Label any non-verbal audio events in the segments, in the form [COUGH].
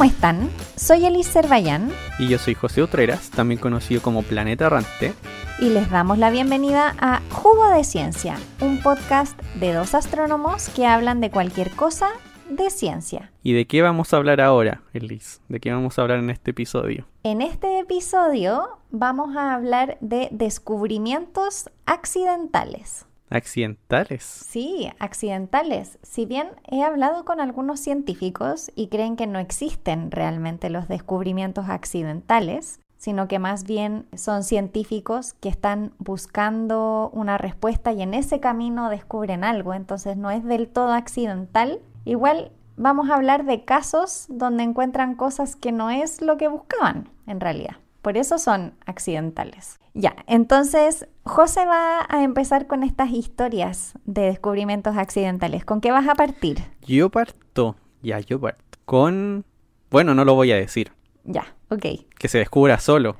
¿cómo están? Soy Elise Cervallán Y yo soy José Utreras, también conocido como Planeta Errante. y les damos la bienvenida a Jugo de Ciencia, un podcast de dos astrónomos que hablan de cualquier cosa de ciencia. ¿Y de qué vamos a hablar ahora, Elise? ¿De qué vamos a hablar en este episodio? En este episodio vamos a hablar de descubrimientos accidentales. ¿Accidentales? Sí, accidentales. Si bien he hablado con algunos científicos y creen que no existen realmente los descubrimientos accidentales, sino que más bien son científicos que están buscando una respuesta y en ese camino descubren algo, entonces no es del todo accidental. Igual vamos a hablar de casos donde encuentran cosas que no es lo que buscaban en realidad. Por eso son accidentales. Ya, entonces José va a empezar con estas historias de descubrimientos accidentales. ¿Con qué vas a partir? Yo parto, ya yo parto, con... Bueno, no lo voy a decir, Ya, ok. que se descubra solo.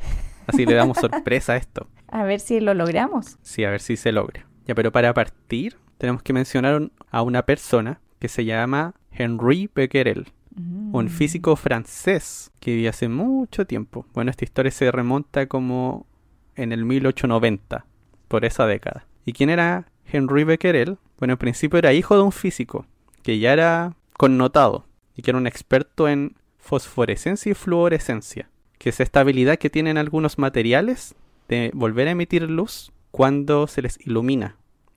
Así le damos [LAUGHS] sorpresa a esto. A ver si lo logramos. Sí, a ver si se logra. Ya, pero para partir tenemos que mencionar a una persona que se llama Henri Becquerel, un físico francés que vivió hace mucho tiempo. Bueno, esta historia se remonta como en el 1890, por esa década. ¿Y quién era Henri Becquerel? Bueno, en principio era hijo de un físico que ya era connotado y que era un experto en fosforescencia y fluorescencia, que es esta habilidad que tienen algunos materiales de volver a emitir luz cuando se les ilumina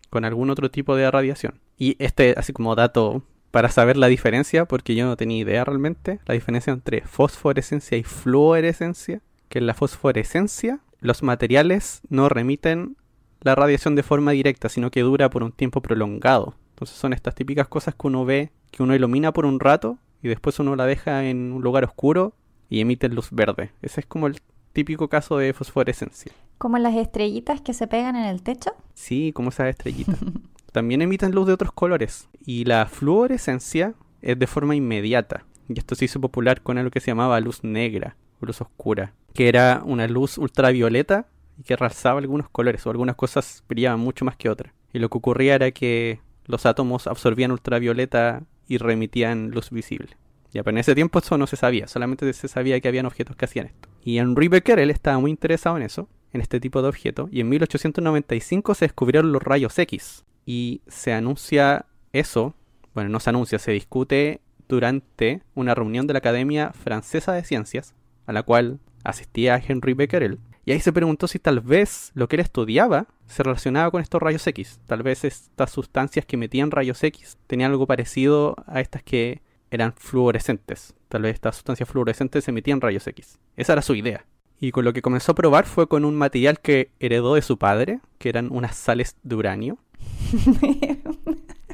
con algún otro tipo de radiación. Y este, así como dato para saber la diferencia, porque yo no tenía idea realmente, la diferencia entre fosforescencia y fluorescencia, que en la fosforescencia los materiales no remiten la radiación de forma directa, sino que dura por un tiempo prolongado. Entonces son estas típicas cosas que uno ve, que uno ilumina por un rato y después uno la deja en un lugar oscuro y emite luz verde. Ese es como el típico caso de fosforescencia. Como las estrellitas que se pegan en el techo. Sí, como esas estrellitas. [LAUGHS] También emiten luz de otros colores. Y la fluorescencia es de forma inmediata. Y esto se hizo popular con algo que se llamaba luz negra, luz oscura, que era una luz ultravioleta y que realzaba algunos colores, o algunas cosas brillaban mucho más que otras. Y lo que ocurría era que los átomos absorbían ultravioleta y remitían luz visible. Ya, pero en ese tiempo eso no se sabía, solamente se sabía que habían objetos que hacían esto. Y Henri Becquerel estaba muy interesado en eso, en este tipo de objeto, y en 1895 se descubrieron los rayos X. Y se anuncia eso, bueno, no se anuncia, se discute durante una reunión de la Academia Francesa de Ciencias, a la cual asistía Henri Becquerel. Y ahí se preguntó si tal vez lo que él estudiaba se relacionaba con estos rayos X. Tal vez estas sustancias que metían rayos X tenían algo parecido a estas que eran fluorescentes. Tal vez estas sustancias fluorescentes emitían rayos X. Esa era su idea. Y con lo que comenzó a probar fue con un material que heredó de su padre, que eran unas sales de uranio.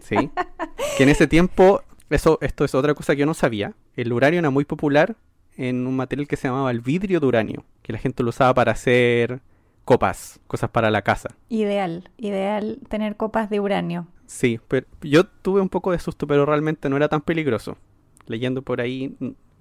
Sí. Que en ese tiempo, eso, esto es otra cosa que yo no sabía. El uranio era muy popular en un material que se llamaba el vidrio de uranio, que la gente lo usaba para hacer copas, cosas para la casa. Ideal, ideal tener copas de uranio. Sí, pero yo tuve un poco de susto, pero realmente no era tan peligroso. Leyendo por ahí,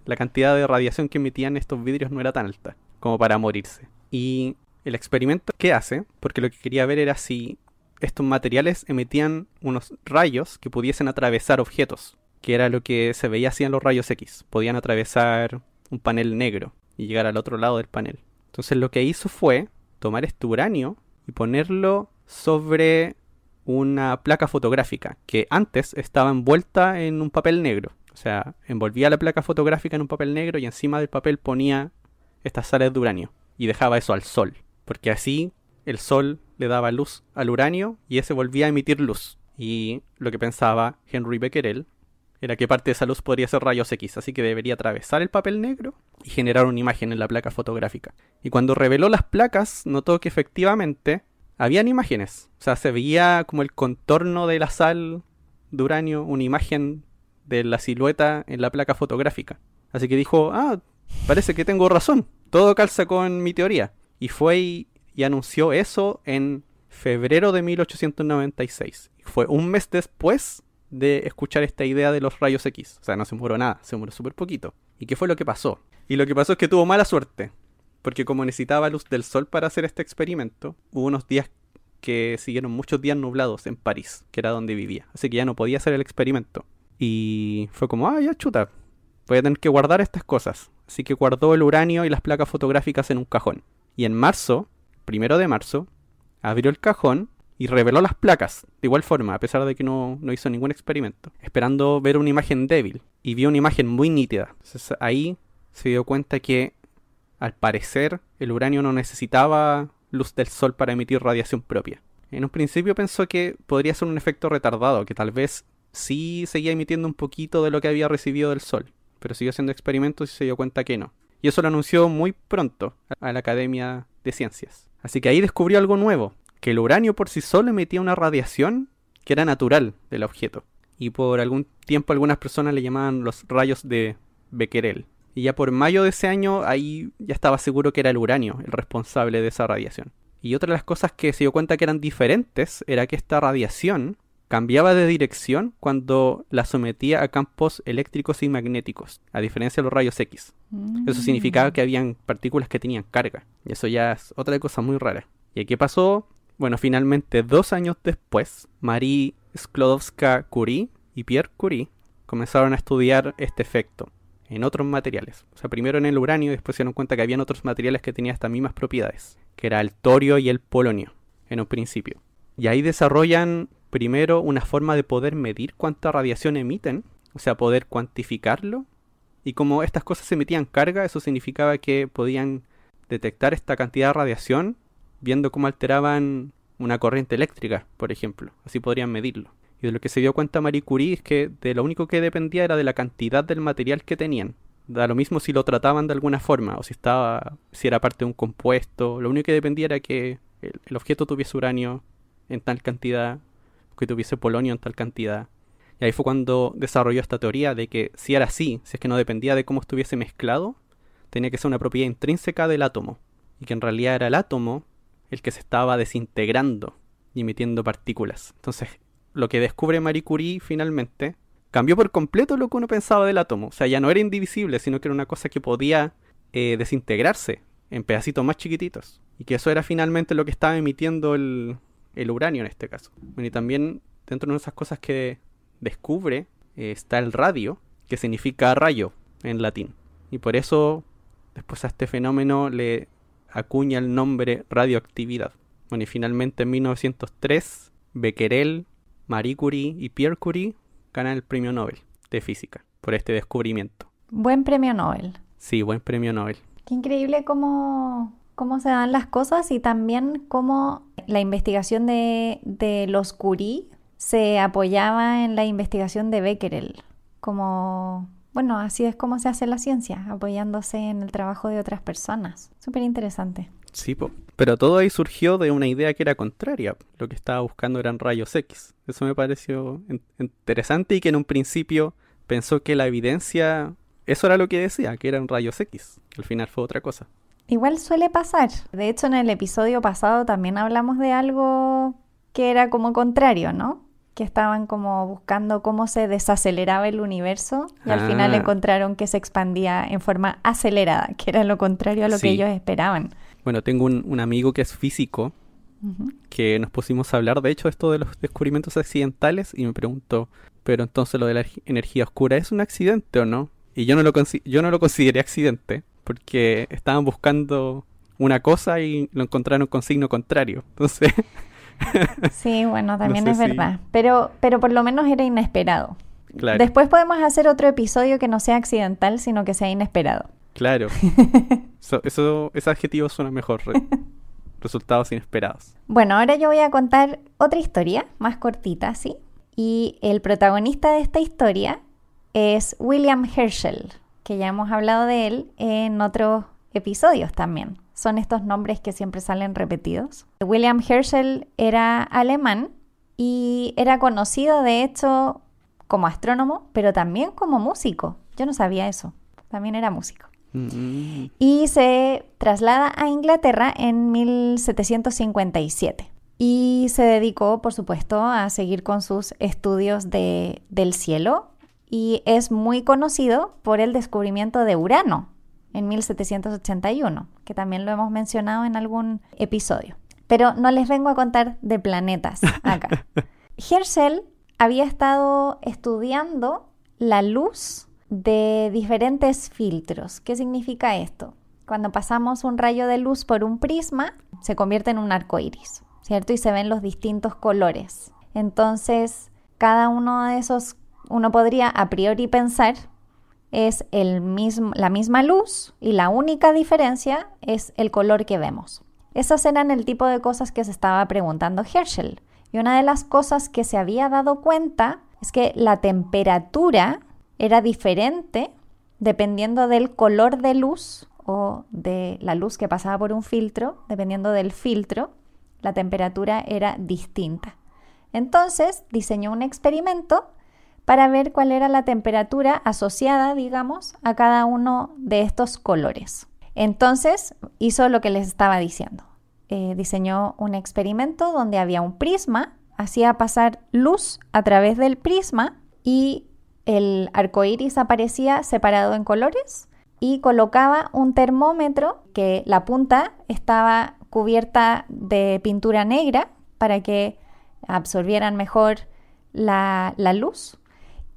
la cantidad de radiación que emitían estos vidrios no era tan alta como para morirse. Y el experimento que hace, porque lo que quería ver era si estos materiales emitían unos rayos que pudiesen atravesar objetos, que era lo que se veía así en los rayos X. Podían atravesar un panel negro y llegar al otro lado del panel. Entonces lo que hizo fue tomar este uranio y ponerlo sobre una placa fotográfica que antes estaba envuelta en un papel negro. O sea, envolvía la placa fotográfica en un papel negro y encima del papel ponía estas sales de uranio y dejaba eso al sol. Porque así el sol le daba luz al uranio y ese volvía a emitir luz. Y lo que pensaba Henry Becquerel era que parte de esa luz podría ser rayos X, así que debería atravesar el papel negro y generar una imagen en la placa fotográfica. Y cuando reveló las placas, notó que efectivamente habían imágenes. O sea, se veía como el contorno de la sal de uranio, una imagen de la silueta en la placa fotográfica. Así que dijo, ah, parece que tengo razón. Todo calza con mi teoría. Y fue y, y anunció eso en febrero de 1896. Fue un mes después de escuchar esta idea de los rayos X. O sea, no se murió nada, se murió súper poquito. ¿Y qué fue lo que pasó? Y lo que pasó es que tuvo mala suerte. Porque como necesitaba luz del sol para hacer este experimento, hubo unos días que siguieron muchos días nublados en París, que era donde vivía. Así que ya no podía hacer el experimento. Y fue como, ah, ya chuta. voy a tener que guardar estas cosas. Así que guardó el uranio y las placas fotográficas en un cajón. Y en marzo, primero de marzo, abrió el cajón y reveló las placas, de igual forma, a pesar de que no, no hizo ningún experimento, esperando ver una imagen débil. Y vio una imagen muy nítida. Entonces ahí se dio cuenta que, al parecer, el uranio no necesitaba luz del sol para emitir radiación propia. En un principio pensó que podría ser un efecto retardado, que tal vez sí seguía emitiendo un poquito de lo que había recibido del sol, pero siguió haciendo experimentos y se dio cuenta que no. Y eso lo anunció muy pronto a la Academia de Ciencias. Así que ahí descubrió algo nuevo, que el uranio por sí solo emitía una radiación que era natural del objeto. Y por algún tiempo algunas personas le llamaban los rayos de Becquerel. Y ya por mayo de ese año ahí ya estaba seguro que era el uranio el responsable de esa radiación. Y otra de las cosas que se dio cuenta que eran diferentes era que esta radiación cambiaba de dirección cuando la sometía a campos eléctricos y magnéticos, a diferencia de los rayos X. Eso significaba que habían partículas que tenían carga. Y eso ya es otra cosa muy rara. ¿Y qué pasó? Bueno, finalmente, dos años después, Marie Sklodowska-Curie y Pierre Curie comenzaron a estudiar este efecto en otros materiales. O sea, primero en el uranio y después se dieron cuenta que habían otros materiales que tenían estas mismas propiedades, que era el torio y el polonio, en un principio. Y ahí desarrollan primero una forma de poder medir cuánta radiación emiten, o sea, poder cuantificarlo. Y como estas cosas emitían carga, eso significaba que podían detectar esta cantidad de radiación viendo cómo alteraban una corriente eléctrica, por ejemplo. Así podrían medirlo. Y de lo que se dio cuenta Marie Curie es que de lo único que dependía era de la cantidad del material que tenían. Da lo mismo si lo trataban de alguna forma o si estaba si era parte de un compuesto. Lo único que dependía era que el, objeto tuviese uranio en tal cantidad, que tuviese polonio en tal cantidad. Y ahí fue cuando desarrolló esta teoría de que si era así, si es que no dependía de cómo estuviese mezclado, tenía que ser una propiedad intrínseca del átomo. Y que en realidad era el átomo el que se estaba desintegrando y emitiendo partículas. Entonces, lo que descubre Marie Curie finalmente cambió por completo lo que uno pensaba del átomo. O sea, ya no era indivisible, sino que era una cosa que podía eh, desintegrarse en pedacitos más chiquititos. Y que eso era finalmente lo que estaba emitiendo el, el uranio en este caso. y también dentro de esas cosas que descubre eh, está el radio, que significa rayo en latín. Y por eso después a este fenómeno le acuña el nombre radioactividad. Bueno, y finalmente en 1903, Becquerel, Marie Curie y Pierre Curie ganan el premio Nobel de física por este descubrimiento. Buen premio Nobel. Sí, buen premio Nobel. Qué increíble cómo, cómo se dan las cosas y también cómo la investigación de, los Curie se apoyaba en la investigación de Becquerel. Como bueno, así es como se hace la ciencia, apoyándose en el trabajo de otras personas. Súper interesante. Sí, pero todo ahí surgió de una idea que era contraria. Lo que estaba buscando eran rayos X. Eso me pareció interesante y que en un principio pensó que la evidencia, eso era lo que decía, que eran rayos X. Al final fue otra cosa. Igual suele pasar. De hecho, en el episodio pasado también hablamos de algo que era como contrario, ¿no? que estaban como buscando cómo se desaceleraba el universo y al final ah. encontraron que se expandía en forma acelerada, que era lo contrario a lo que ellos esperaban. Bueno, tengo un, amigo que es físico, que nos pusimos a hablar de hecho esto de los descubrimientos accidentales y me preguntó, pero entonces lo de la energía oscura es un accidente o no? Y yo no lo, yo no lo consideré accidente, porque estaban buscando una cosa y lo encontraron con signo contrario. [LAUGHS] Entonces... Sí, bueno, también es verdad. Pero, pero por lo menos era inesperado. Después podemos hacer otro episodio que no sea accidental, sino que sea inesperado. Claro. [LAUGHS] eso, ese adjetivo suena mejor. [LAUGHS] Resultados inesperados. Bueno, ahora yo voy a contar otra historia, más cortita, ¿sí? Y el protagonista de esta historia es William Herschel, que ya hemos hablado de él en otros episodios también son estos nombres que siempre salen repetidos. William Herschel era alemán y era conocido de hecho como astrónomo, pero también como músico. Yo no sabía eso, también era músico. Mm. Y se traslada a Inglaterra en 1757 y se dedicó, por supuesto, a seguir con sus estudios de, del cielo y es muy conocido por el descubrimiento de Urano, en 1781, que también lo hemos mencionado en algún episodio. Pero no les vengo a contar de planetas acá. [LAUGHS] Herschel había estado estudiando la luz de diferentes filtros. ¿Qué significa esto? Cuando pasamos un rayo de luz por un prisma, se convierte en un arco iris, ¿cierto? Y se ven los distintos colores. Entonces, cada uno de esos, uno podría a priori pensar, es el mismo, la misma luz y la única diferencia es el color que vemos. Esas eran el tipo de cosas que se estaba preguntando Herschel. Y una de las cosas que se había dado cuenta es que la temperatura era diferente dependiendo del color de luz o de la luz que pasaba por un filtro, dependiendo del filtro, la temperatura era distinta. Entonces diseñó un experimento para ver cuál era la temperatura asociada, digamos, a cada uno de estos colores. Entonces hizo lo que les estaba diciendo. Eh, diseñó un experimento donde había un prisma, hacía pasar luz a través del prisma y el arco iris aparecía separado en colores y colocaba un termómetro que la punta estaba cubierta de pintura negra para que absorbieran mejor la, la luz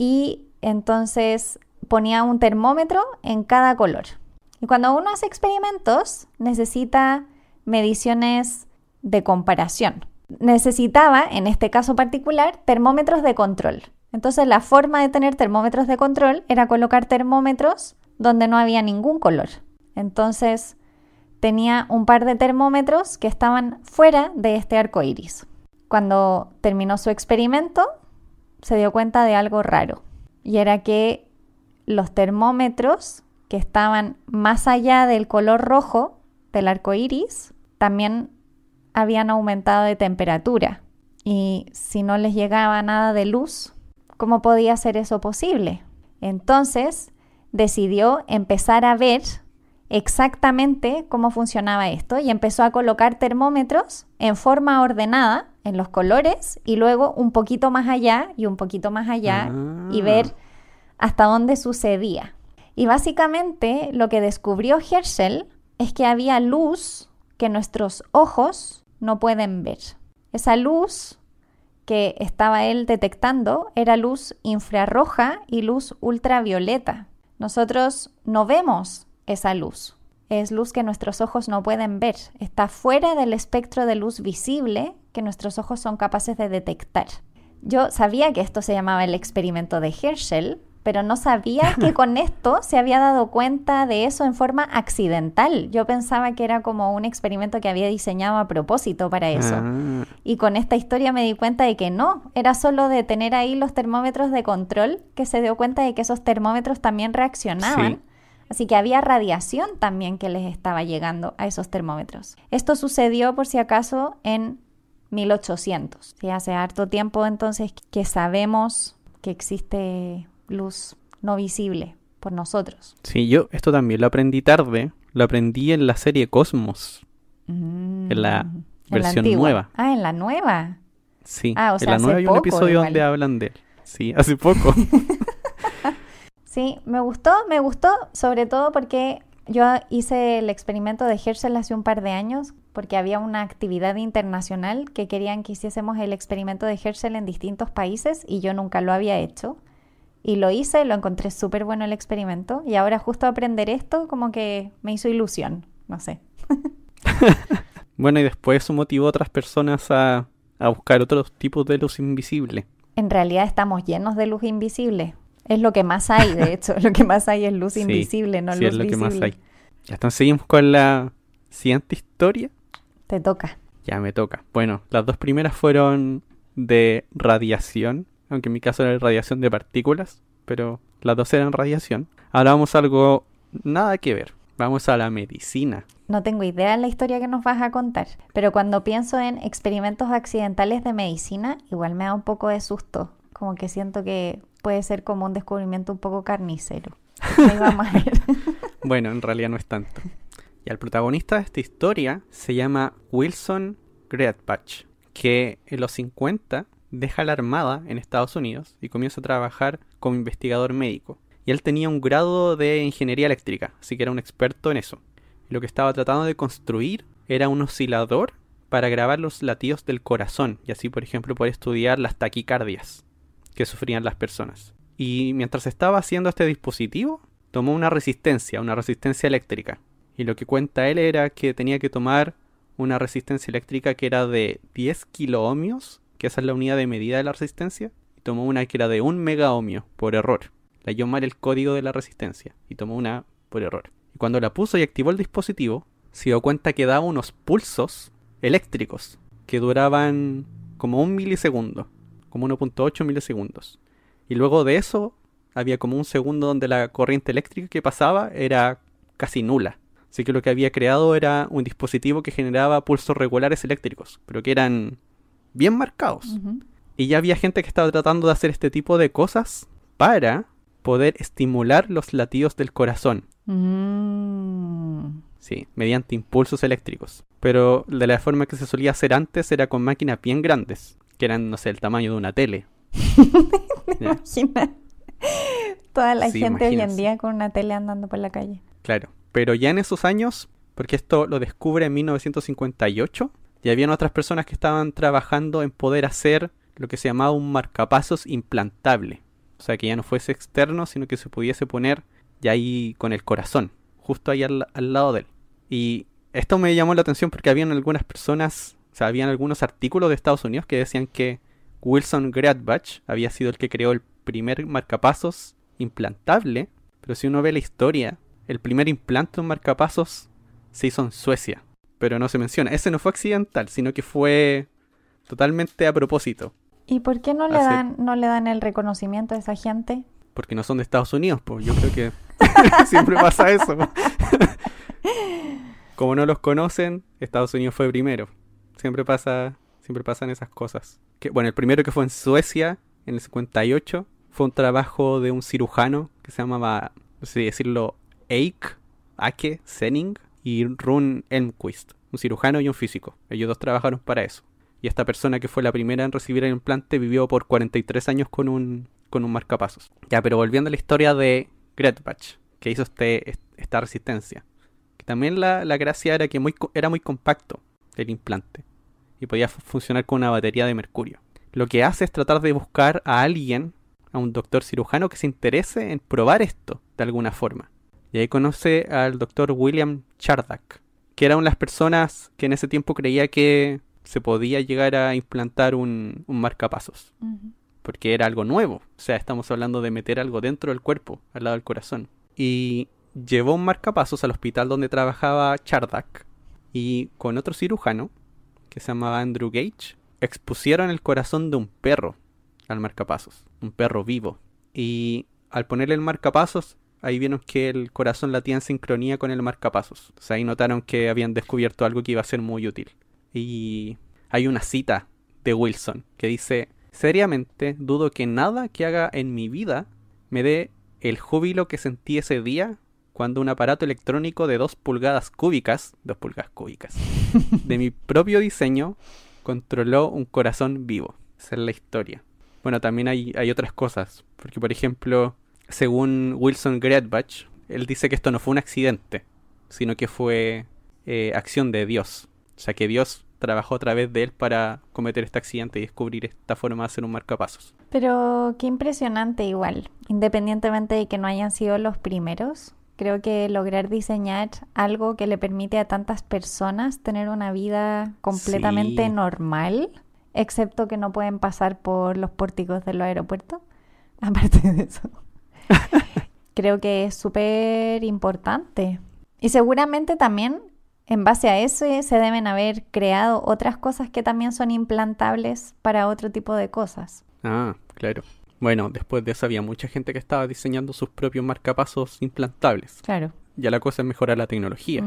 y entonces ponía un termómetro en cada color. Y cuando uno hace experimentos necesita mediciones de comparación. Necesitaba, en este caso particular, termómetros de control. Entonces la forma de tener termómetros de control era colocar termómetros donde no había ningún color. Entonces tenía un par de termómetros que estaban fuera de este arco iris. Cuando terminó su experimento, se dio cuenta de algo raro, y era que los termómetros que estaban más allá del color rojo del arco iris también habían aumentado de temperatura. Y si no les llegaba nada de luz, ¿Cómo podía ser eso posible? Entonces decidió empezar a ver exactamente cómo funcionaba esto y empezó a colocar termómetros en forma ordenada en los colores y luego un poquito más allá y un poquito más allá y ah. ver hasta dónde sucedía. Y básicamente lo que descubrió Herschel es que había luz que nuestros ojos no pueden ver. Esa luz que estaba él detectando era luz infrarroja y luz ultravioleta. Nosotros no vemos esa luz. Es luz que nuestros ojos no pueden ver. Está fuera del espectro de luz visible que nuestros ojos son capaces de detectar. Yo sabía que esto se llamaba el experimento de Herschel, pero no sabía que [LAUGHS] con esto se había dado cuenta de eso en forma accidental. Yo pensaba que era como un experimento que había diseñado a propósito para eso. Ah. Y con esta historia me di cuenta de que no, era solo de tener ahí los termómetros de control que se dio cuenta de que esos termómetros también reaccionaban. Así que había radiación también que les estaba llegando a esos termómetros. Esto sucedió, por si acaso, en 1800. ¿sí? Hace harto tiempo entonces que sabemos que existe luz no visible por nosotros. Sí, yo esto también lo aprendí tarde, lo aprendí en la serie Cosmos, en la mm, versión nueva. Ah, en la nueva. Sí, ah, en la nueva hay un episodio donde hablan de él. Sí, hace poco. [LAUGHS] sí, me gustó, me gustó sobre todo porque yo hice el experimento de Herschel hace un par de años porque había una actividad internacional que querían que hiciésemos el experimento de Herschel en distintos países y yo nunca lo había hecho. Y lo hice, lo encontré súper bueno el experimento y ahora justo aprender esto como que me hizo ilusión, no sé. [LAUGHS] bueno, y después eso motivó a otras personas a, buscar otros tipos de luz invisible. En realidad estamos llenos de luz invisible. Es lo que más hay, de [LAUGHS] hecho. lo que más hay es luz invisible, no sí, luz es lo que más hay. Entonces seguimos con la siguiente historia. Te toca. Ya me toca. Bueno, las dos primeras fueron de radiación aunque en mi caso era radiación de partículas, pero las dos eran radiación. Ahora vamos a algo nada que ver. Vamos a la medicina. No tengo idea de la historia que nos vas a contar, pero cuando pienso en experimentos accidentales de medicina, igual me da un poco de susto, como que siento que puede ser como un descubrimiento un poco carnicero. Ahí vamos a ver. bueno, en realidad no es tanto. Y el protagonista de esta historia se llama Wilson Greatbatch, que en los 50 deja la armada en Estados Unidos y comienza a trabajar como investigador médico. Y él tenía un grado de ingeniería eléctrica, así que era un experto en eso. lo que estaba tratando de construir era un oscilador para grabar los latidos del corazón y así, por ejemplo, poder estudiar las taquicardias que sufrían las personas. Y mientras estaba haciendo este dispositivo, tomó una resistencia, una resistencia eléctrica. Y lo que cuenta él era que tenía que tomar una resistencia eléctrica que era de 10 kiloohmios, que esa es la unidad de medida de la resistencia, y tomó una que era de 1 megaohmio por error. Leyó mal el código de la resistencia y tomó una por error. Y cuando la puso y activó el dispositivo, se dio cuenta que daba unos pulsos eléctricos que duraban como un milisegundo, como 1.8 milisegundos. Y luego de eso había como un segundo donde la corriente eléctrica que pasaba era casi nula. Así que lo que había creado era un dispositivo que generaba pulsos regulares eléctricos, pero que eran bien marcados. Y ya había gente que estaba tratando de hacer este tipo de cosas para poder estimular los latidos del corazón. Mm. Sí, mediante impulsos eléctricos. Pero de la forma que se solía hacer antes era con máquinas bien grandes, que eran, no sé, el tamaño de una tele. [LAUGHS] Imagina. Toda la Sí, gente hoy en día con una tele andando por la calle. Claro. Pero ya en esos años, porque esto lo descubre en 1958, ya habían otras personas que estaban trabajando en poder hacer lo que se llamaba un marcapasos implantable. O sea, que ya no fuese externo, sino que se pudiese poner ya ahí con el corazón, justo ahí al, al lado de él. Y esto me llamó la atención porque habían algunas personas, o sea, habían algunos artículos de Estados Unidos que decían que Wilson Gradbach había sido el que creó el primer marcapasos implantable, pero si uno ve la historia, el primer implante de un marcapasos se hizo en Suecia, pero no se menciona. Ese no fue accidental, sino que fue totalmente a propósito, ¿Y por qué no le Hace- dan no le dan el reconocimiento a esa gente? porque no son de Estados Unidos, pues yo creo que [LAUGHS] siempre pasa eso. [LAUGHS] Como no los conocen, Estados Unidos fue primero. Siempre pasa, siempre pasan esas cosas. Que, bueno, el primero que fue en Suecia, en el 58, fue un trabajo de un cirujano que se llamaba, no sé decirlo, Eik, Ake, Senning y Run Elmquist, un cirujano y un físico. Ellos dos trabajaron para eso. Y esta persona que fue la primera en recibir el implante vivió por 43 años con un, con un marcapasos. Ya, pero volviendo a la historia de Gretbach, que hizo este, esta resistencia. Que también la, la gracia era que muy, era muy compacto el implante. Y podía fu- funcionar con una batería de mercurio. Lo que hace es tratar de buscar a alguien, a un doctor cirujano que se interese en probar esto de alguna forma. Y ahí conoce al doctor William Chardak, que era una de las personas que en ese tiempo creía que se podía llegar a implantar un, un marcapasos porque era algo nuevo. O sea, estamos hablando de meter algo dentro del cuerpo, al lado del corazón. Y llevó un marcapasos al hospital donde trabajaba Chardak y con otro cirujano, que se llamaba Andrew Gage, expusieron el corazón de un perro al marcapasos, un perro vivo. Y al ponerle el marcapasos, ahí vieron que el corazón latía en sincronía con el marcapasos. O sea, ahí notaron que habían descubierto algo que iba a ser muy útil. Y hay una cita de Wilson que dice, seriamente dudo que nada que haga en mi vida me dé el júbilo que sentí ese día cuando un aparato electrónico de 2 pulgadas cúbicas, 2 pulgadas cúbicas, de mi propio diseño controló un corazón vivo. Esa es la historia. Bueno, también hay, hay otras cosas, porque por ejemplo, según Wilson Gradbach, él dice que esto no fue un accidente, sino que fue eh, acción de Dios. O sea que Dios trabajó a través de él para cometer este accidente y descubrir esta forma de hacer un marcapasos. Pero qué impresionante igual, independientemente de que no hayan sido los primeros. Creo que lograr diseñar algo que le permite a tantas personas tener una vida completamente Sí. normal, excepto que no pueden pasar por los pórticos de los aeropuertos. [LAUGHS] Aparte de eso. [LAUGHS] Creo que es súper importante. Y seguramente también en base a eso eh, se deben haber creado otras cosas que también son implantables para otro tipo de cosas. Ah, claro. Bueno, después de eso había mucha gente que estaba diseñando sus propios marcapasos implantables. Claro. Ya la cosa es mejorar la tecnología.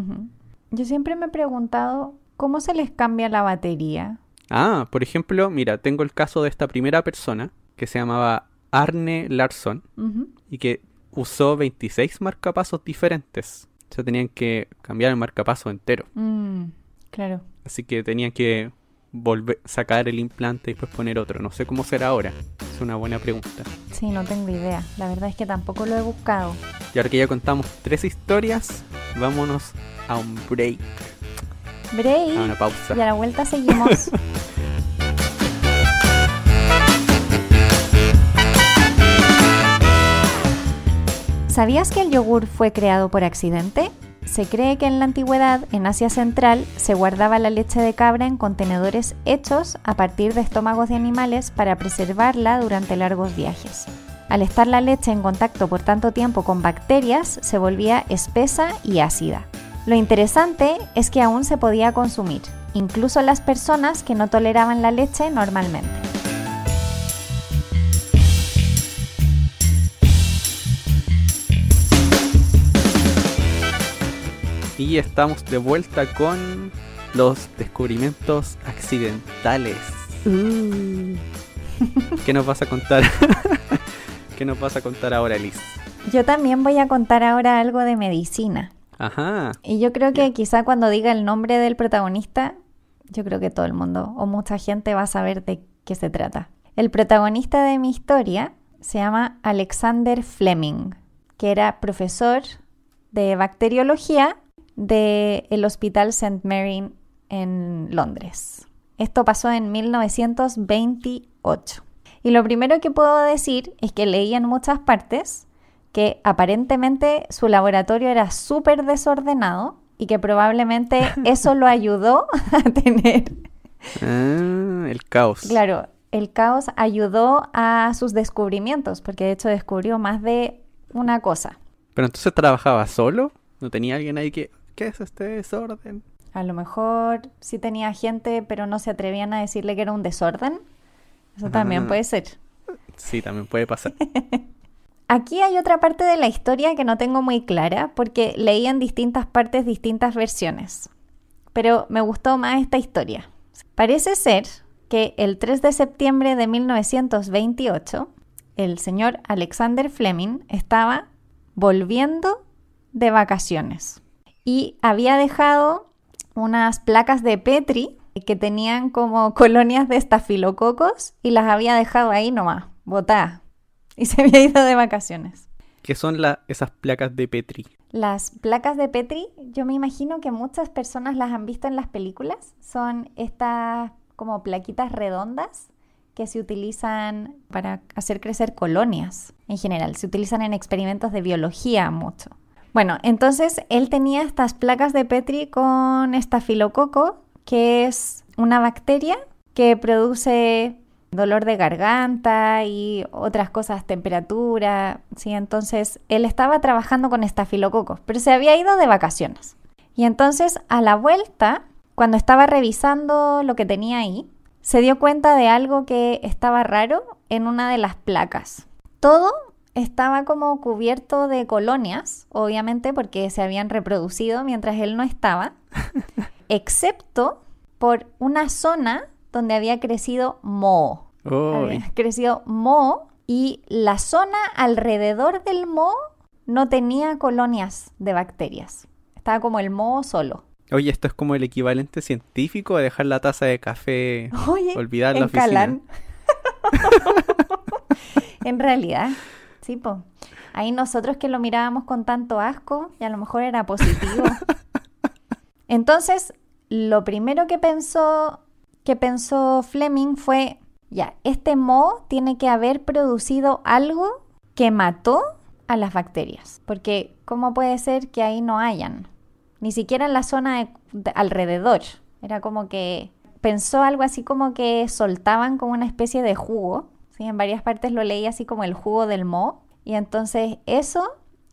Yo siempre me he preguntado cómo se les cambia la batería. Ah, por ejemplo, mira, tengo el caso de esta primera persona que se llamaba Arne Larsson Ujú. y que usó 26 marcapasos diferentes. O sea, tenían que cambiar el marcapaso entero. Mm, claro. Así que tenían que volver sacar el implante y después poner otro. No sé cómo será ahora. Es una buena pregunta. Sí, no tengo idea. La verdad es que tampoco lo he buscado. Y ahora que ya contamos tres historias, vámonos a un break, Break. a una pausa. Y a la vuelta seguimos. [LAUGHS] ¿Sabías que el yogur fue creado por accidente? Se cree que en la antigüedad, en Asia Central, se guardaba la leche de cabra en contenedores hechos a partir de estómagos de animales para preservarla durante largos viajes. Al estar la leche en contacto por tanto tiempo con bacterias, se volvía espesa y ácida. Lo interesante es que aún se podía consumir, incluso las personas que no toleraban la leche normalmente. Y estamos de vuelta con los descubrimientos accidentales. Uh. ¿Qué nos vas a contar? [LAUGHS] ¿Qué nos vas a contar ahora, Liz? Yo también voy a contar ahora algo de medicina. Ajá. Y yo creo que quizá cuando diga el nombre del protagonista, yo creo que todo el mundo o mucha gente va a saber de qué se trata. El protagonista de mi historia se llama Alexander Fleming, que era profesor de bacteriología del Hospital St. Mary en Londres. Esto pasó en 1928. Y lo primero que puedo decir es que leí en muchas partes que aparentemente su laboratorio era súper desordenado y que probablemente [LAUGHS] eso lo ayudó a tener... Ah, el caos. Claro, el caos ayudó a sus descubrimientos, porque de hecho descubrió más de una cosa. Pero entonces trabajaba solo, no tenía alguien ahí que, ¿qué es este desorden? A lo mejor sí tenía gente, pero no se atrevían a decirle que era un desorden. Eso también Ah. puede ser. Sí, también puede pasar. [LAUGHS] Aquí hay otra parte de la historia que no tengo muy clara porque leí en distintas partes distintas versiones. Pero me gustó más esta historia. Parece ser que el 3 de septiembre de 1928, el señor Alexander Fleming estaba volviendo de vacaciones y había dejado unas placas de Petri que tenían como [LAUGHS] colonias de estafilococos y las había dejado ahí nomás, botadas. [LAUGHS] Y se había ido de vacaciones. ¿Qué son la- esas placas de Petri? Las placas de Petri, yo me imagino que muchas personas las han visto en las películas. Son estas como plaquitas redondas que se utilizan para hacer crecer colonias en general. Se utilizan en experimentos de biología mucho. Bueno, entonces él tenía estas placas de Petri con estafilococo, que es una bacteria que produce dolor de garganta y otras cosas, temperatura, ¿sí? Entonces, él estaba trabajando con estafilococos, pero se había ido de vacaciones. Y entonces, a la vuelta, cuando estaba revisando lo que tenía ahí, se dio cuenta de algo que estaba raro en una de las placas. Todo estaba como cubierto de colonias, obviamente porque se habían reproducido mientras él no estaba, [LAUGHS] excepto por una zona donde había crecido moho. Había crecido moho y la zona alrededor del moho no tenía colonias de bacterias. Estaba como el moho solo. Oye, esto es como el equivalente científico de dejar la taza de café Oye, en la oficina. Calán. [LAUGHS] [LAUGHS] en realidad, sí, po. Ahí nosotros que lo mirábamos con tanto asco y a lo mejor era positivo. [LAUGHS] Entonces, lo primero que pensó que pensó Fleming fue, ya, este moho tiene que haber producido algo que mató a las bacterias, porque ¿cómo puede ser que ahí no hayan? Ni siquiera en la zona de- de- alrededor. Era como que pensó algo así como que soltaban como una especie de jugo. ¿Sí? En varias partes lo leí así como el jugo del moho. Y entonces eso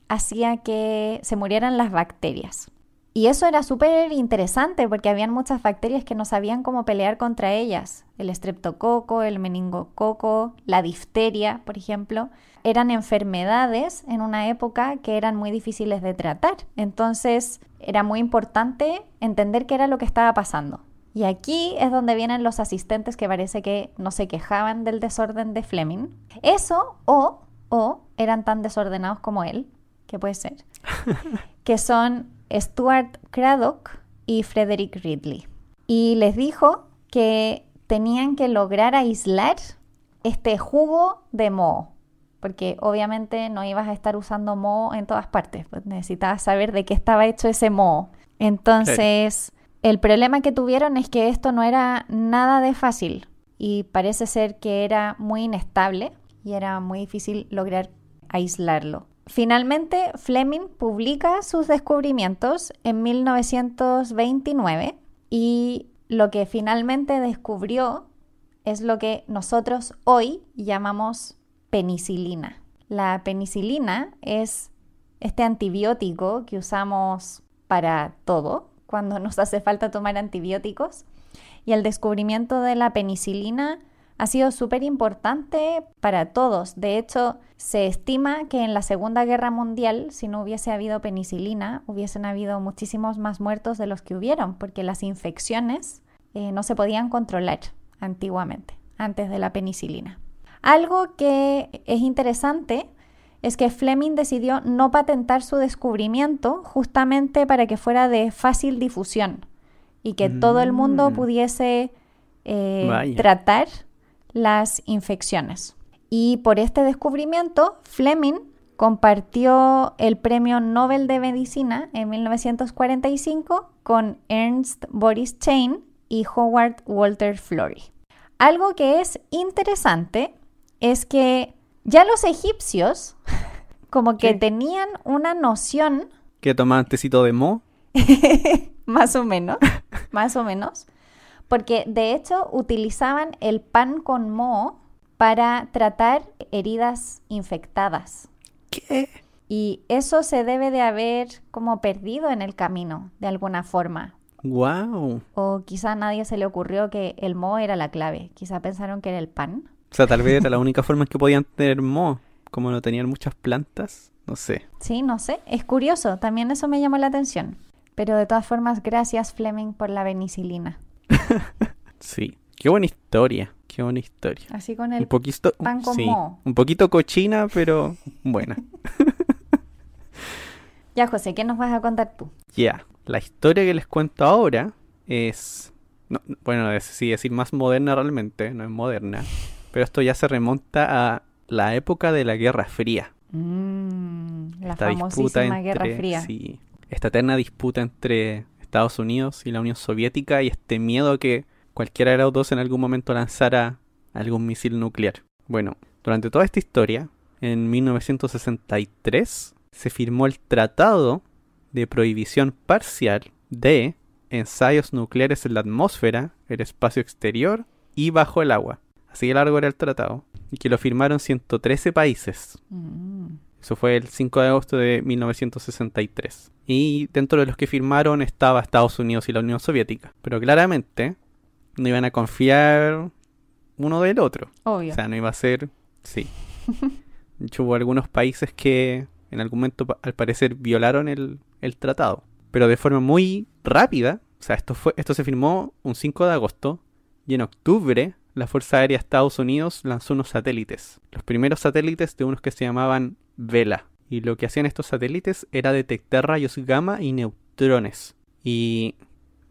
hacía que se murieran las bacterias. Y eso era súper interesante porque habían muchas bacterias que no sabían cómo pelear contra ellas. El estreptococo, el meningococo, la difteria, por ejemplo, eran enfermedades en una época que eran muy difíciles de tratar. Entonces era muy importante entender qué era lo que estaba pasando. Y aquí es donde vienen los asistentes que parece que no se quejaban del desorden de Fleming. Eso o, o eran tan desordenados como él, que puede ser, [LAUGHS] que son Stuart Craddock y Frederick Ridley. Y les dijo que tenían que lograr aislar este jugo de moho, porque obviamente no ibas a estar usando moho en todas partes, pues necesitabas saber de qué estaba hecho ese moho. Entonces, el problema que tuvieron es que esto no era nada de fácil y parece ser que era muy inestable y era muy difícil lograr aislarlo. finalmente Fleming publica sus descubrimientos en 1929 y lo que finalmente descubrió es lo que nosotros hoy llamamos penicilina. La penicilina es este antibiótico que usamos para todo, cuando nos hace falta tomar antibióticos. Y el descubrimiento de la penicilina ha sido súper importante para todos. De hecho, se estima que en la Segunda Guerra Mundial, si no hubiese habido penicilina, hubiesen habido muchísimos más muertos de los que hubieron, porque las infecciones eh, no se podían controlar antiguamente, antes de la penicilina. Algo que es interesante es que Fleming decidió no patentar su descubrimiento justamente para que fuera de fácil difusión y que todo el mundo Mm. pudiese eh, tratar las infecciones. Y por este descubrimiento, Fleming compartió el premio Nobel de Medicina en 1945 con Ernst Boris Chain y Howard Walter Florey. Algo que es interesante es que ya los egipcios [LAUGHS] como que ¿Qué? tenían una noción ¿Qué tomaban tecito de mo? [LAUGHS] más o menos, más o menos, porque de hecho utilizaban el pan con moho para tratar heridas infectadas. ¿Qué? Y eso se debe de haber como perdido en el camino, de alguna forma. Wow. O quizá a nadie se le ocurrió que el moho era la clave. Quizá pensaron que era el pan. O sea, tal vez era la única forma en que podían tener mo. Como no tenían muchas plantas. No sé. Sí, no sé. Es curioso. También eso me llamó la atención. Pero de todas formas, gracias Fleming por la penicilina. [LAUGHS] Sí. Qué buena historia. Qué buena historia. Así con Un el... poquito, pan con sí, moho. un poquito cochina, pero buena. [LAUGHS] Ya, José, ¿qué nos vas a contar tú? Ya, la historia que les cuento ahora es, no, bueno, es sí decir más moderna realmente, no es moderna, pero esto ya se remonta a la época de la Guerra Fría. Mm, la Esta famosísima Guerra Fría. sí, esta eterna disputa entre Estados Unidos y la Unión Soviética y este miedo a que cualquiera de los dos en algún momento lanzara algún misil nuclear. Bueno, durante toda esta historia, en 1963 se firmó el Tratado de Prohibición Parcial de ensayos nucleares en la atmósfera, el espacio exterior y bajo el agua. Así de largo era el tratado, y que lo firmaron 113 países. Mm, Eso fue el 5 de agosto de 1963. Y dentro de los que firmaron estaba Estados Unidos y la Unión Soviética. Pero claramente no iban a confiar uno del otro. obvio. O sea, no iba a ser... Sí. De hecho, hubo algunos países que en algún momento al parecer violaron el, el tratado. Pero de forma muy rápida. O sea, esto, fue, esto se firmó un 5 de agosto. Y en octubre la Fuerza Aérea de Estados Unidos lanzó unos satélites. Los primeros satélites de unos que se llamaban Vela. Y lo que hacían estos satélites era detectar rayos gamma y neutrones. Y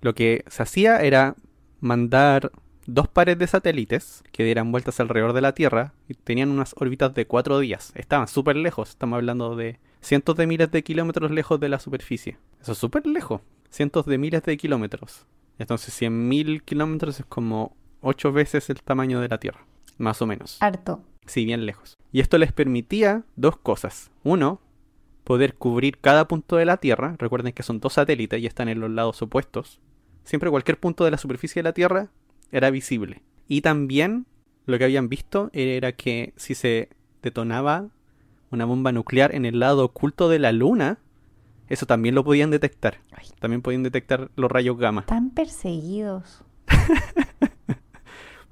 lo que se hacía era mandar dos pares de satélites que dieran vueltas alrededor de la Tierra y tenían unas órbitas de cuatro días. Estaban súper lejos, estamos hablando de cientos de miles de kilómetros lejos de la superficie. Eso es súper lejos, cientos de miles de kilómetros. Entonces 100.000 kilómetros es como ocho veces el tamaño de la Tierra, más o menos. Harto. Sí, bien lejos. Y esto les permitía dos cosas. Uno, poder cubrir cada punto de la Tierra. Recuerden que son dos satélites y están en los lados opuestos. Siempre cualquier punto de la superficie de la Tierra era visible. Y también lo que habían visto era que si se detonaba una bomba nuclear en el lado oculto de la Luna, eso también lo podían detectar. También podían detectar los rayos gamma. Tan perseguidos. [LAUGHS]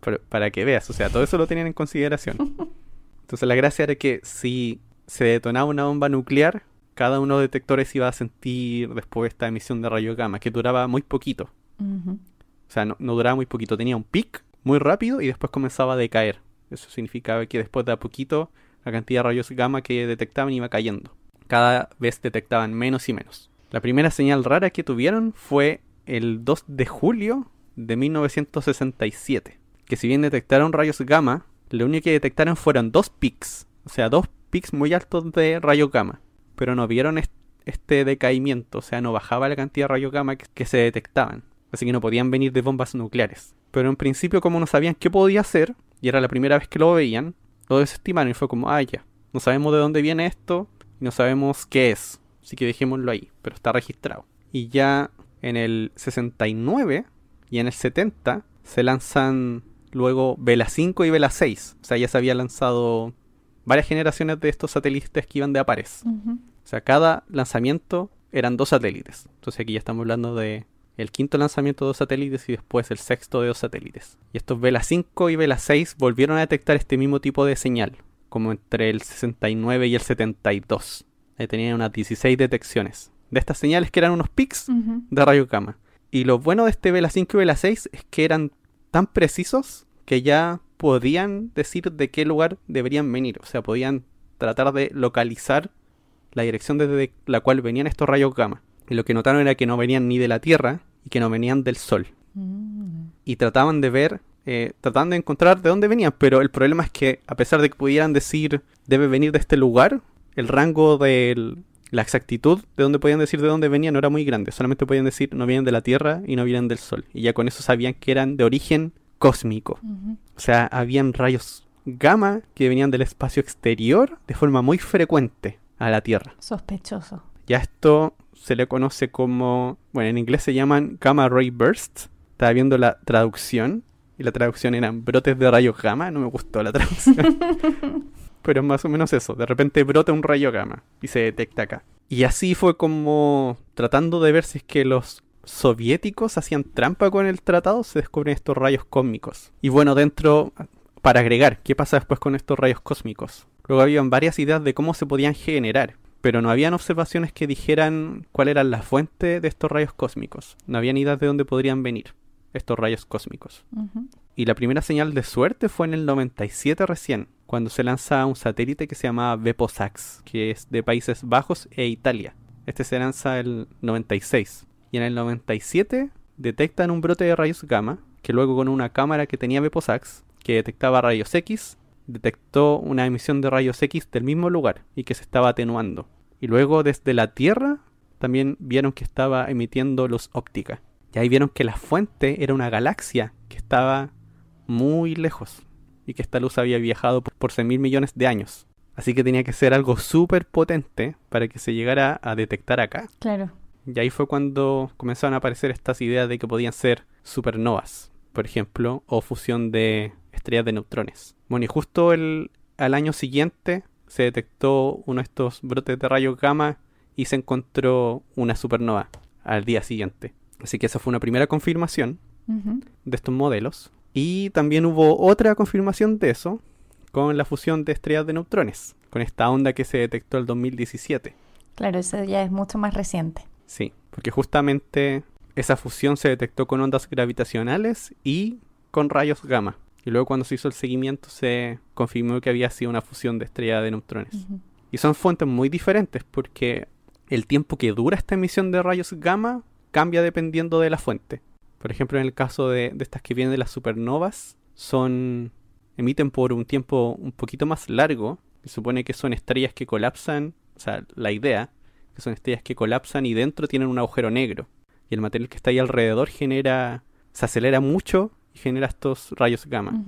Pero- para que veas, o sea, todo eso lo tenían en consideración. [LAUGHS] Entonces la gracia era que si se detonaba una bomba nuclear, cada uno de los detectores iba a sentir después esta emisión de rayos gamma, que duraba muy poquito. O sea, no, no duraba muy poquito, tenía un pic muy rápido y después comenzaba a decaer. Eso significaba que después de a poquito la cantidad de rayos gamma que detectaban iba cayendo. Cada vez detectaban menos y menos. La primera señal rara que tuvieron fue el 2 de julio de 1967. Que si bien detectaron rayos gamma, lo único que detectaron fueron dos pics. O sea, dos pics muy altos de rayos gamma. Pero no vieron est- este decaimiento. O sea, no bajaba la cantidad de rayos gamma que- que se detectaban. Así que no podían venir de bombas nucleares. Pero en principio, como no sabían qué podía ser, y era la primera vez que lo veían, lo desestimaron y fue como, ah, ya, no sabemos de dónde viene esto, y no sabemos qué es, así que dejémoslo ahí, pero está registrado. Y ya en el 69 y en el 70 se lanzan luego Vela 5 y Vela 6, o sea, ya se había lanzado varias generaciones de estos satélites que iban de Apares. O sea, cada lanzamiento eran dos satélites. Entonces aquí ya estamos hablando de el quinto lanzamiento de dos satélites y después el sexto de dos satélites. Y estos Vela 5 y Vela 6 volvieron a detectar este mismo tipo de señal, como entre el 69 y el 72. Ahí tenían unas 16 detecciones de estas señales que eran unos pics de rayo gamma. Y lo bueno de este Vela 5 y Vela 6 es que eran tan precisos que ya podían decir de qué lugar deberían venir. O sea, podían tratar de localizar la dirección desde la cual venían estos rayos gamma. Y lo que notaron era que no venían ni de la Tierra y que no venían del Sol. Mm. Y trataban de ver, eh, trataban de encontrar de dónde venían, pero el problema es que a pesar de que pudieran decir debe venir de este lugar, el rango de la exactitud de dónde podían decir de dónde venían no era muy grande. Solamente podían decir no vienen de la Tierra y no vienen del Sol. Y ya con eso sabían que eran de origen cósmico. O sea, habían rayos gamma que venían del espacio exterior de forma muy frecuente a la Tierra. Sospechoso. Ya esto se le conoce como, bueno, en inglés se llaman gamma ray bursts. Estaba viendo la traducción y la traducción eran brotes de rayos gamma, no me gustó la traducción. [LAUGHS] Pero es más o menos eso, de repente brota un rayo gamma y se detecta acá. Y así fue como tratando de ver si es que los soviéticos hacían trampa con el tratado, se descubren estos rayos cósmicos. Y bueno, dentro, para agregar, ¿qué pasa después con estos rayos cósmicos? Luego habían varias ideas de cómo se podían generar pero no habían observaciones que dijeran cuál era la fuente de estos rayos cósmicos. No habían ideas de dónde podrían venir estos rayos cósmicos. Y la primera señal de suerte fue en el 97 recién, cuando se lanza un satélite que se llamaba Veposax, que es de Países Bajos e Italia. Este se lanza el 96. Y en el 97 detectan un brote de rayos gamma, que luego con una cámara que tenía Veposax, que detectaba rayos X, detectó una emisión de rayos X del mismo lugar y que se estaba atenuando. Y luego desde la Tierra también vieron que estaba emitiendo luz óptica. Y ahí vieron que la fuente era una galaxia que estaba muy lejos y que esta luz había viajado por, por mil millones de años. Así que tenía que ser algo súper potente para que se llegara a detectar acá. Claro. Y ahí fue cuando comenzaron a aparecer estas ideas de que podían ser supernovas, por ejemplo, o fusión de estrellas de neutrones. Bueno, y justo el, al año siguiente se detectó uno de estos brotes de rayos gamma y se encontró una supernova al día siguiente. Así que esa fue una primera confirmación de estos modelos. Y también hubo otra confirmación de eso con la fusión de estrellas de neutrones, con esta onda que se detectó el 2017. Claro, eso ya es mucho más reciente. Sí, porque justamente esa fusión se detectó con ondas gravitacionales y con rayos gamma. Y luego cuando se hizo el seguimiento se confirmó que había sido una fusión de estrella de neutrones. Y son fuentes muy diferentes porque el tiempo que dura esta emisión de rayos gamma cambia dependiendo de la fuente. Por ejemplo, en el caso de, estas que vienen de las supernovas, son emiten por un tiempo un poquito más largo. Se supone que son estrellas que colapsan, o sea, la idea, que son estrellas que colapsan y dentro tienen un agujero negro. Y el material que está ahí alrededor genera, se acelera mucho genera estos rayos gamma.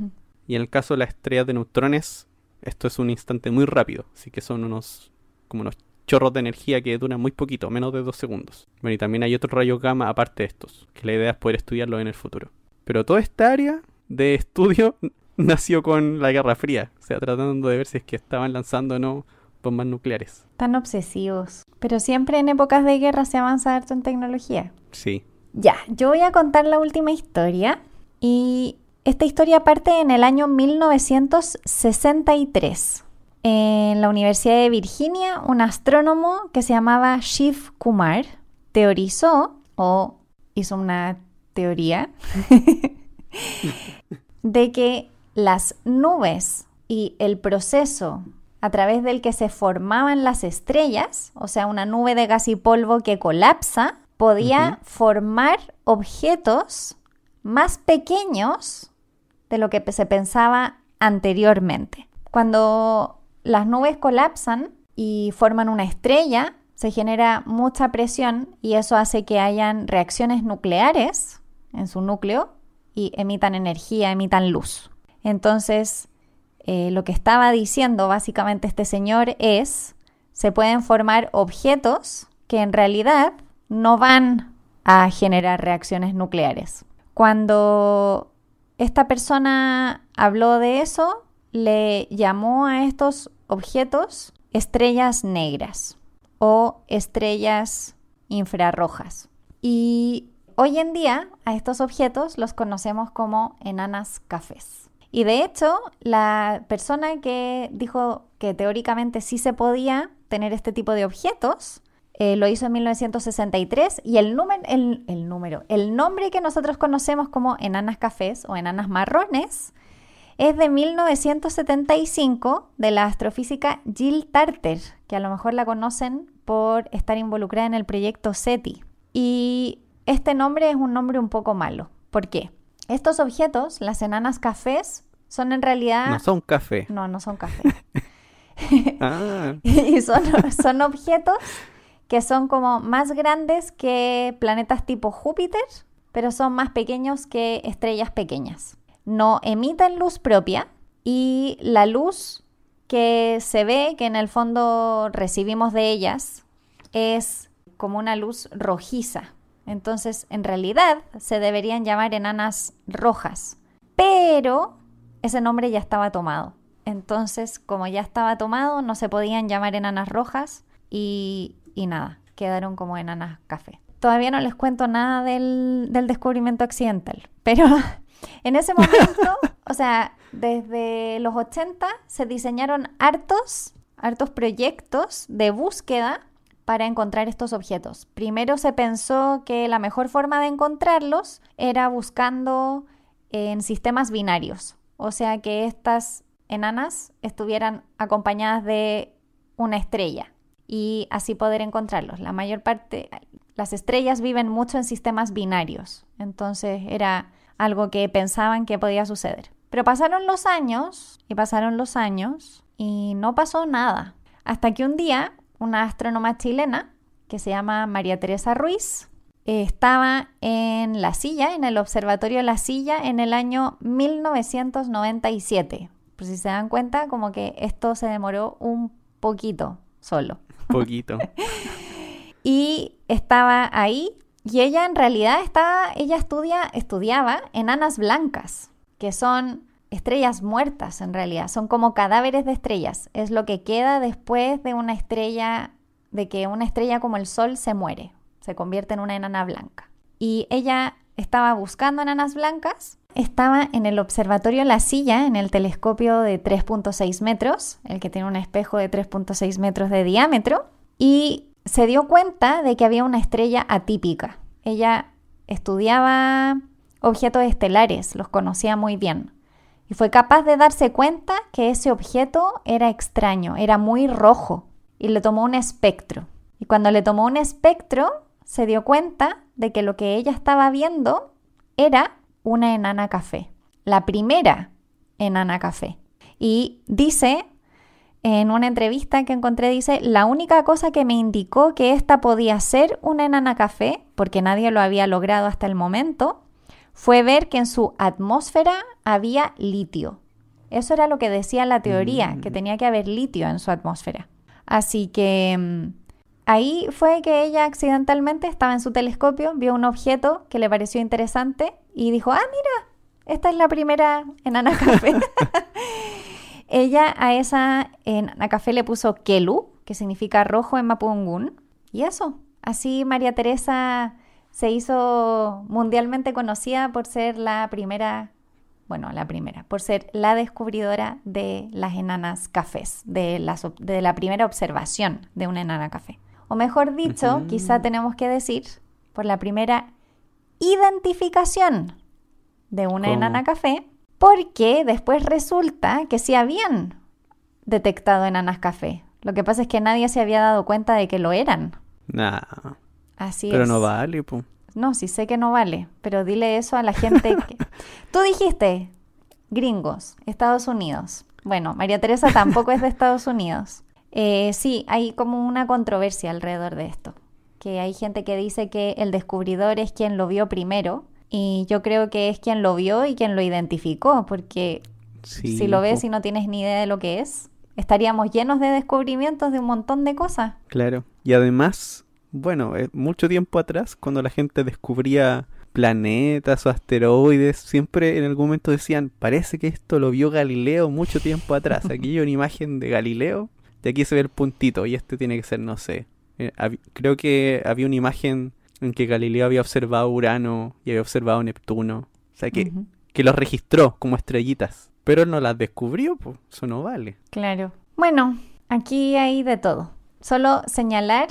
Y en el caso de las estrellas de neutrones, esto es un instante muy rápido, así que son unos como unos chorros de energía que duran muy poquito, menos de dos segundos. Bueno, y también hay otros rayos gamma aparte de estos, que la idea es poder estudiarlo en el futuro. Pero toda esta área de [LAUGHS] estudio [LAUGHS] nació con la Guerra Fría, o sea, tratando de ver si es que estaban lanzando o no bombas nucleares. Tan obsesivos. Pero siempre en épocas de guerra se avanza harto en tecnología. Sí. Ya, yo voy a contar la última historia y esta historia parte en el año 1963. En la Universidad de Virginia, un astrónomo que se llamaba Shiv Kumar teorizó o hizo una teoría [LAUGHS] de que las nubes y el proceso a través del que se formaban las estrellas, o sea, una nube de gas y polvo que colapsa, podía formar objetos más pequeños de lo que se pensaba anteriormente. Cuando las nubes colapsan y forman una estrella, se genera mucha presión y eso hace que hayan reacciones nucleares en su núcleo y emitan energía, emitan luz. Entonces, eh, lo que estaba diciendo básicamente este señor es, se pueden formar objetos que en realidad no van a generar reacciones nucleares. Cuando esta persona habló de eso, le llamó a estos objetos estrellas negras o estrellas infrarrojas. Y hoy en día a estos objetos los conocemos como enanas cafés. Y de hecho, la persona que dijo que teóricamente sí se podía tener este tipo de objetos, eh, lo hizo en 1963 y el, el número, el nombre que nosotros conocemos como enanas cafés o enanas marrones, es de 1975 de la astrofísica Jill Tarter, que a lo mejor la conocen por estar involucrada en el proyecto SETI. Y este nombre es un nombre un poco malo. ¿Por qué? Estos objetos, las enanas cafés, son en realidad... No son café. No, no son café. ah. [LAUGHS] [LAUGHS] y son, son objetos que son como más grandes que planetas tipo Júpiter, pero son más pequeños que estrellas pequeñas no emiten luz propia y la luz que se ve, que en el fondo recibimos de ellas, es como una luz rojiza. Entonces, en realidad, se deberían llamar enanas rojas. Pero ese nombre ya estaba tomado. Entonces, como ya estaba tomado, no se podían llamar enanas rojas y, nada, quedaron como enanas café. Todavía no les cuento nada del, del descubrimiento accidental, pero [LAUGHS] en ese momento, o sea, desde los 80 se diseñaron hartos, hartos proyectos de búsqueda para encontrar estos objetos. Primero se pensó que la mejor forma de encontrarlos era buscando en sistemas binarios, o sea que estas enanas estuvieran acompañadas de una estrella y así poder encontrarlos. La mayor parte, las estrellas viven mucho en sistemas binarios, entonces era algo que pensaban que podía suceder. Pero pasaron los años y pasaron los años y no pasó nada. Hasta que un día una astrónoma chilena que se llama María Teresa Ruiz estaba en La Silla, en el Observatorio La Silla, en el año 1997. Por si se dan cuenta, como que esto se demoró un poquito solo. Poquito. [LAUGHS] y estaba ahí y ella en realidad está, ella estudia, estudiaba enanas blancas, que son estrellas muertas en realidad, son como cadáveres de estrellas, es lo que queda después de una estrella, de que una estrella como el Sol se muere, se convierte en una enana blanca. Y ella estaba buscando enanas blancas, estaba en el observatorio La Silla, en el telescopio de 3.6 metros, el que tiene un espejo de 3.6 metros de diámetro, y se dio cuenta de que había una estrella atípica. Ella estudiaba objetos estelares, los conocía muy bien, y fue capaz de darse cuenta que ese objeto era extraño, era muy rojo, y le tomó un espectro. Y cuando le tomó un espectro, se dio cuenta de que lo que ella estaba viendo era una enana café, la primera enana café. Y dice en una entrevista que encontré dice, la única cosa que me indicó que esta podía ser una enana café, porque nadie lo había logrado hasta el momento, fue ver que en su atmósfera había litio. Eso era lo que decía la teoría, que mm. tenía que haber litio en su atmósfera. Así que mm, ahí fue que ella accidentalmente estaba en su telescopio, vio un objeto que le pareció interesante y dijo, ah, mira, esta es la primera enana café. [LAUGHS] Ella a esa en a café le puso Kelu, que significa rojo en Mapungún. Y eso, así María Teresa se hizo mundialmente conocida por ser la primera, bueno, la primera, por ser la descubridora de las enanas cafés, de, de la primera observación de una enana café. O mejor dicho, quizá tenemos que decir, por la primera identificación de una enana café porque después resulta que sí habían detectado enanas café. Lo que pasa es que nadie se había dado cuenta de que lo eran. Nah. Así pero no vale, pues. No, sí sé que no vale, pero dile eso a la gente. [LAUGHS] Que... Tú dijiste, gringos, Estados Unidos. Bueno, María Teresa tampoco es de Estados Unidos. Eh, sí, hay como una controversia alrededor de esto, que hay gente que dice que el descubridor es quien lo vio primero y yo creo que es quien lo vio y quien lo identificó, porque si lo ves y no tienes ni idea de lo que es. estaríamos llenos de descubrimientos de un montón de cosas. Claro. Y además, bueno, eh, mucho tiempo atrás, cuando la gente descubría planetas o asteroides, siempre en algún momento decían, parece que esto lo vio Galileo mucho tiempo atrás. [LAUGHS] Aquí hay una imagen de Galileo y aquí se ve el puntito y este tiene que ser, no sé. Eh, creo que había una imagen en que Galileo había observado Urano y había observado Neptuno. O sea que, que los registró como estrellitas. Pero no las descubrió, pues eso no vale. Claro. Bueno, aquí hay de todo. Solo señalar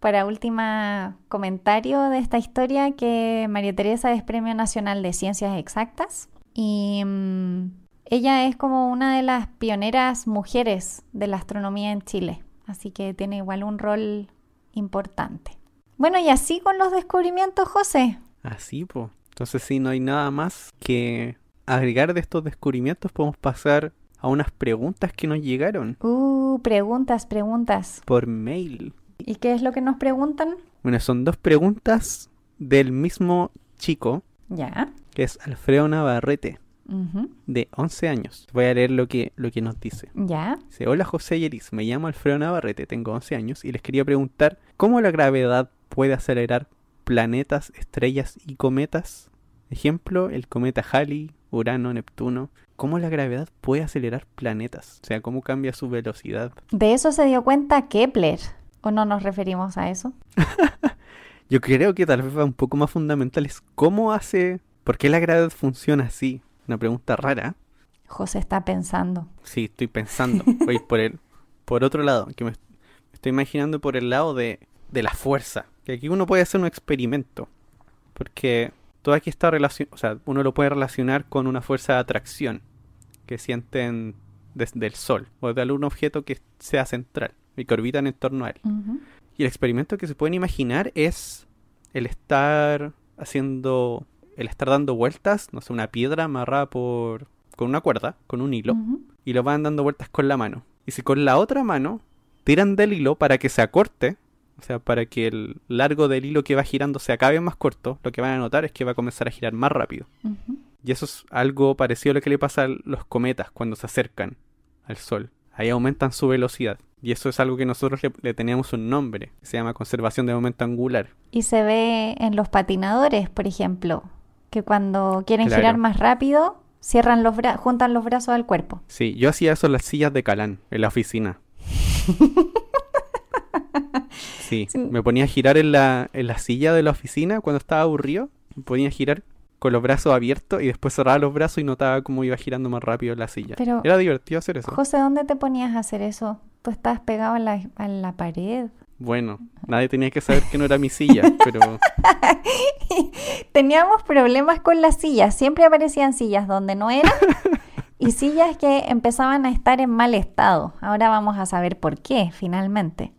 para última comentario de esta historia que María Teresa es Premio Nacional de Ciencias Exactas y mm, ella es como una de las pioneras mujeres de la astronomía en Chile, así que tiene igual un rol importante. Bueno, y así con los descubrimientos, José. Así, pues. Entonces, si no hay nada más que agregar de estos descubrimientos, podemos pasar a unas preguntas que nos llegaron. Uh, preguntas, preguntas. Por mail. ¿Y qué es lo que nos preguntan? Bueno, son dos preguntas del mismo chico. Ya. Que es Alfredo Navarrete. De 11 años. Voy a leer lo que, lo que nos dice. Ya. Dice, hola José y Eris, me llamo Alfredo Navarrete, tengo 11 años y les quería preguntar cómo la gravedad puede acelerar planetas, estrellas y cometas. Ejemplo, el cometa Halley, Urano, Neptuno. ¿Cómo la gravedad puede acelerar planetas? O sea, ¿cómo cambia su velocidad? De eso se dio cuenta Kepler. ¿O no nos referimos a eso? [LAUGHS] Yo creo que tal vez va un poco más fundamental es cómo hace, por qué la gravedad funciona así. Una pregunta rara. José está pensando. Sí, estoy pensando. Voy por el, por otro lado, que me estoy imaginando por el lado de, de la fuerza. Que aquí uno puede hacer un experimento. Porque todo aquí está relacionado, o sea, uno lo puede relacionar con una fuerza de atracción que sienten desde el Sol o de algún objeto que sea central y que orbitan en torno a él. Y el experimento que se pueden imaginar es el estar haciendo, el estar dando vueltas, no sé, una piedra amarrada por, con una cuerda, con un hilo, y lo van dando vueltas con la mano. Y si con la otra mano tiran del hilo para que se acorte, o sea, para que el largo del hilo que va girando se acabe más corto, lo que van a notar es que va a comenzar a girar más rápido. Y eso es algo parecido a lo que le pasa a los cometas cuando se acercan al Sol. Ahí aumentan su velocidad. Y eso es algo que nosotros le, teníamos un nombre, se llama conservación de momento angular. Y se ve en los patinadores, por ejemplo, que cuando quieren girar más rápido, cierran los juntan los brazos al cuerpo. Sí, yo hacía eso en las sillas de Calán, en la oficina. [LAUGHS] Sí, me ponía a girar en la, en la silla de la oficina cuando estaba aburrido. Me ponía a girar con los brazos abiertos y después cerraba los brazos y notaba cómo iba girando más rápido la silla. Era divertido hacer eso. José, ¿dónde te ponías a hacer eso? Tú estabas pegado a la, a la pared. Bueno, nadie tenía que saber que no era mi silla, [LAUGHS] pero... [LAUGHS] Teníamos problemas con las sillas. Siempre aparecían sillas donde no eran [LAUGHS] y sillas que empezaban a estar en mal estado. Ahora vamos a saber por qué, finalmente.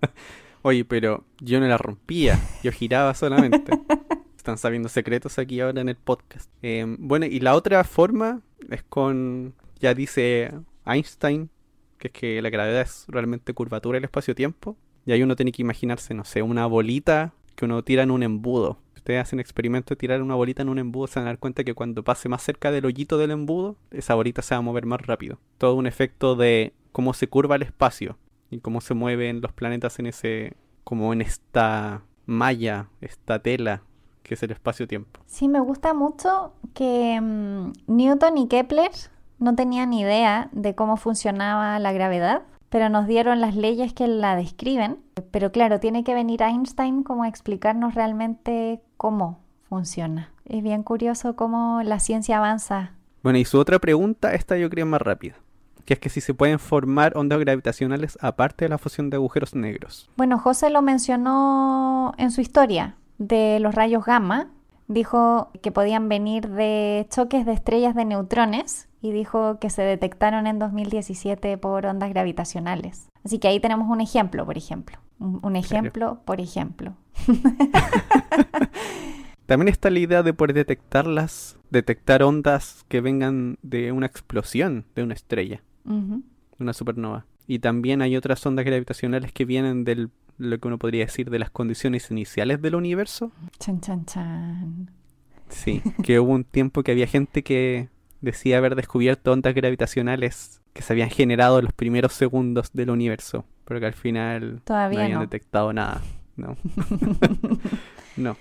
[LAUGHS] Oye, pero yo no la rompía, yo giraba solamente. [LAUGHS] Están sabiendo secretos aquí ahora en el podcast. Em, bueno, y la otra forma es con, ya dice Einstein, que es que la gravedad es realmente curvatura del espacio-tiempo. Y ahí uno tiene que imaginarse, no sé, una bolita que uno tira en un embudo. Ustedes hacen experimento de tirar una bolita en un embudo, se van a dar cuenta que cuando pase más cerca del hoyito del embudo, esa bolita se va a mover más rápido. Todo un efecto de cómo se curva el espacio y cómo se mueven los planetas en ese, como en esta malla, esta tela que es el espacio-tiempo. Sí, me gusta mucho que mm, Newton y Kepler no tenían idea de cómo funcionaba la gravedad, pero nos dieron las leyes que la describen. Pero claro, tiene que venir Einstein como a explicarnos realmente cómo funciona. Es bien curioso cómo la ciencia avanza. Bueno, y su otra pregunta, esta yo creo más rápida que es que si se pueden formar ondas gravitacionales aparte de la fusión de agujeros negros. Bueno, José lo mencionó en su historia de los rayos gamma. Dijo que podían venir de choques de estrellas de neutrones y dijo que se detectaron en 2017 por ondas gravitacionales. Así que ahí tenemos un ejemplo, por ejemplo. Un, ejemplo, por ejemplo. [LAUGHS] También está la idea de poder detectarlas, detectar ondas que vengan de una explosión de una estrella una supernova. Y también hay otras ondas gravitacionales que vienen del lo que uno podría decir de las condiciones iniciales del universo. Chan, chan, chan. Sí, que hubo un tiempo que había gente que decía haber descubierto ondas gravitacionales que se habían generado en los primeros segundos del universo, pero que al final Todavía no habían no. detectado nada. No. [LAUGHS] [LAUGHS] no.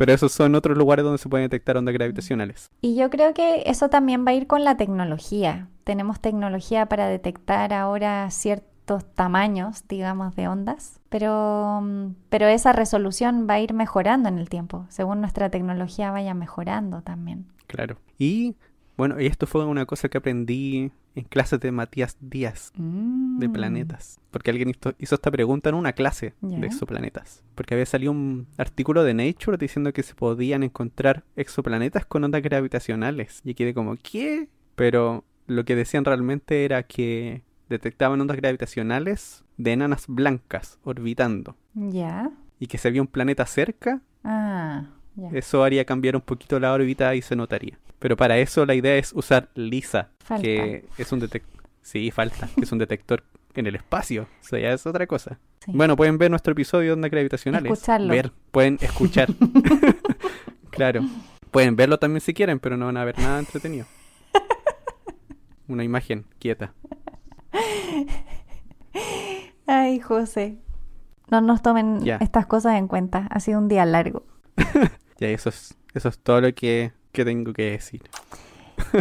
Pero esos son otros lugares donde se pueden detectar ondas gravitacionales. Y yo creo que eso también va a ir con la tecnología. Tenemos tecnología para detectar ahora ciertos tamaños, digamos, de ondas, pero, mm, pero esa resolución va a ir mejorando en el tiempo, según nuestra tecnología vaya mejorando también. Claro. Y bueno, y esto fue una cosa que aprendí en clases de Matías Díaz de Mm, planetas. Porque alguien hizo, hizo esta pregunta en una clase de exoplanetas. Porque había salido un artículo de Nature diciendo que se podían encontrar exoplanetas con ondas gravitacionales. Y quedé como, ¿qué? Pero lo que decían realmente era que detectaban ondas gravitacionales de enanas blancas orbitando. Ya. Y que si había un planeta cerca, Eso haría cambiar un poquito la órbita y se notaría. Pero para eso la idea es usar LISA, Falta. que es un detector... Sí, falta, que es un detector en el espacio. O sea, ya es otra cosa. Sí. Bueno, pueden ver nuestro episodio de ondas gravitacionales. Escucharlo. Ver, pueden escuchar. [LAUGHS] claro. Pueden verlo también si quieren, pero no van a ver nada entretenido. Una imagen quieta. Ay, José. No nos tomen Ya. estas cosas en cuenta. Ha sido un día largo. [LAUGHS] Ya, eso es, eso es todo lo que, que tengo que decir.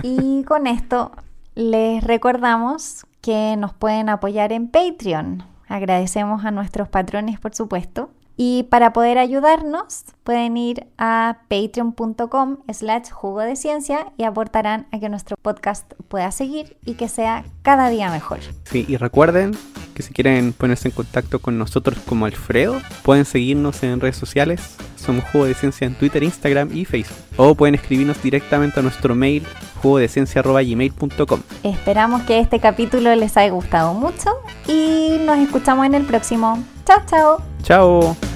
Y con [LAUGHS] esto les recordamos que nos pueden apoyar en Patreon. Agradecemos a nuestros patrones, por supuesto. Y para poder ayudarnos, pueden ir a patreon.com slash jugo de ciencia y aportarán a que nuestro podcast pueda seguir y que sea cada día mejor. Sí, y recuerden que si quieren ponerse en contacto con nosotros como Alfredo, pueden seguirnos en redes sociales. Somos Jugo de Ciencia en Twitter, Instagram y Facebook. O pueden escribirnos directamente a nuestro mail jugodeciencia.gmail.com. Esperamos que este capítulo les haya gustado mucho y nos escuchamos en el próximo. Chao, chao. ¡Chao!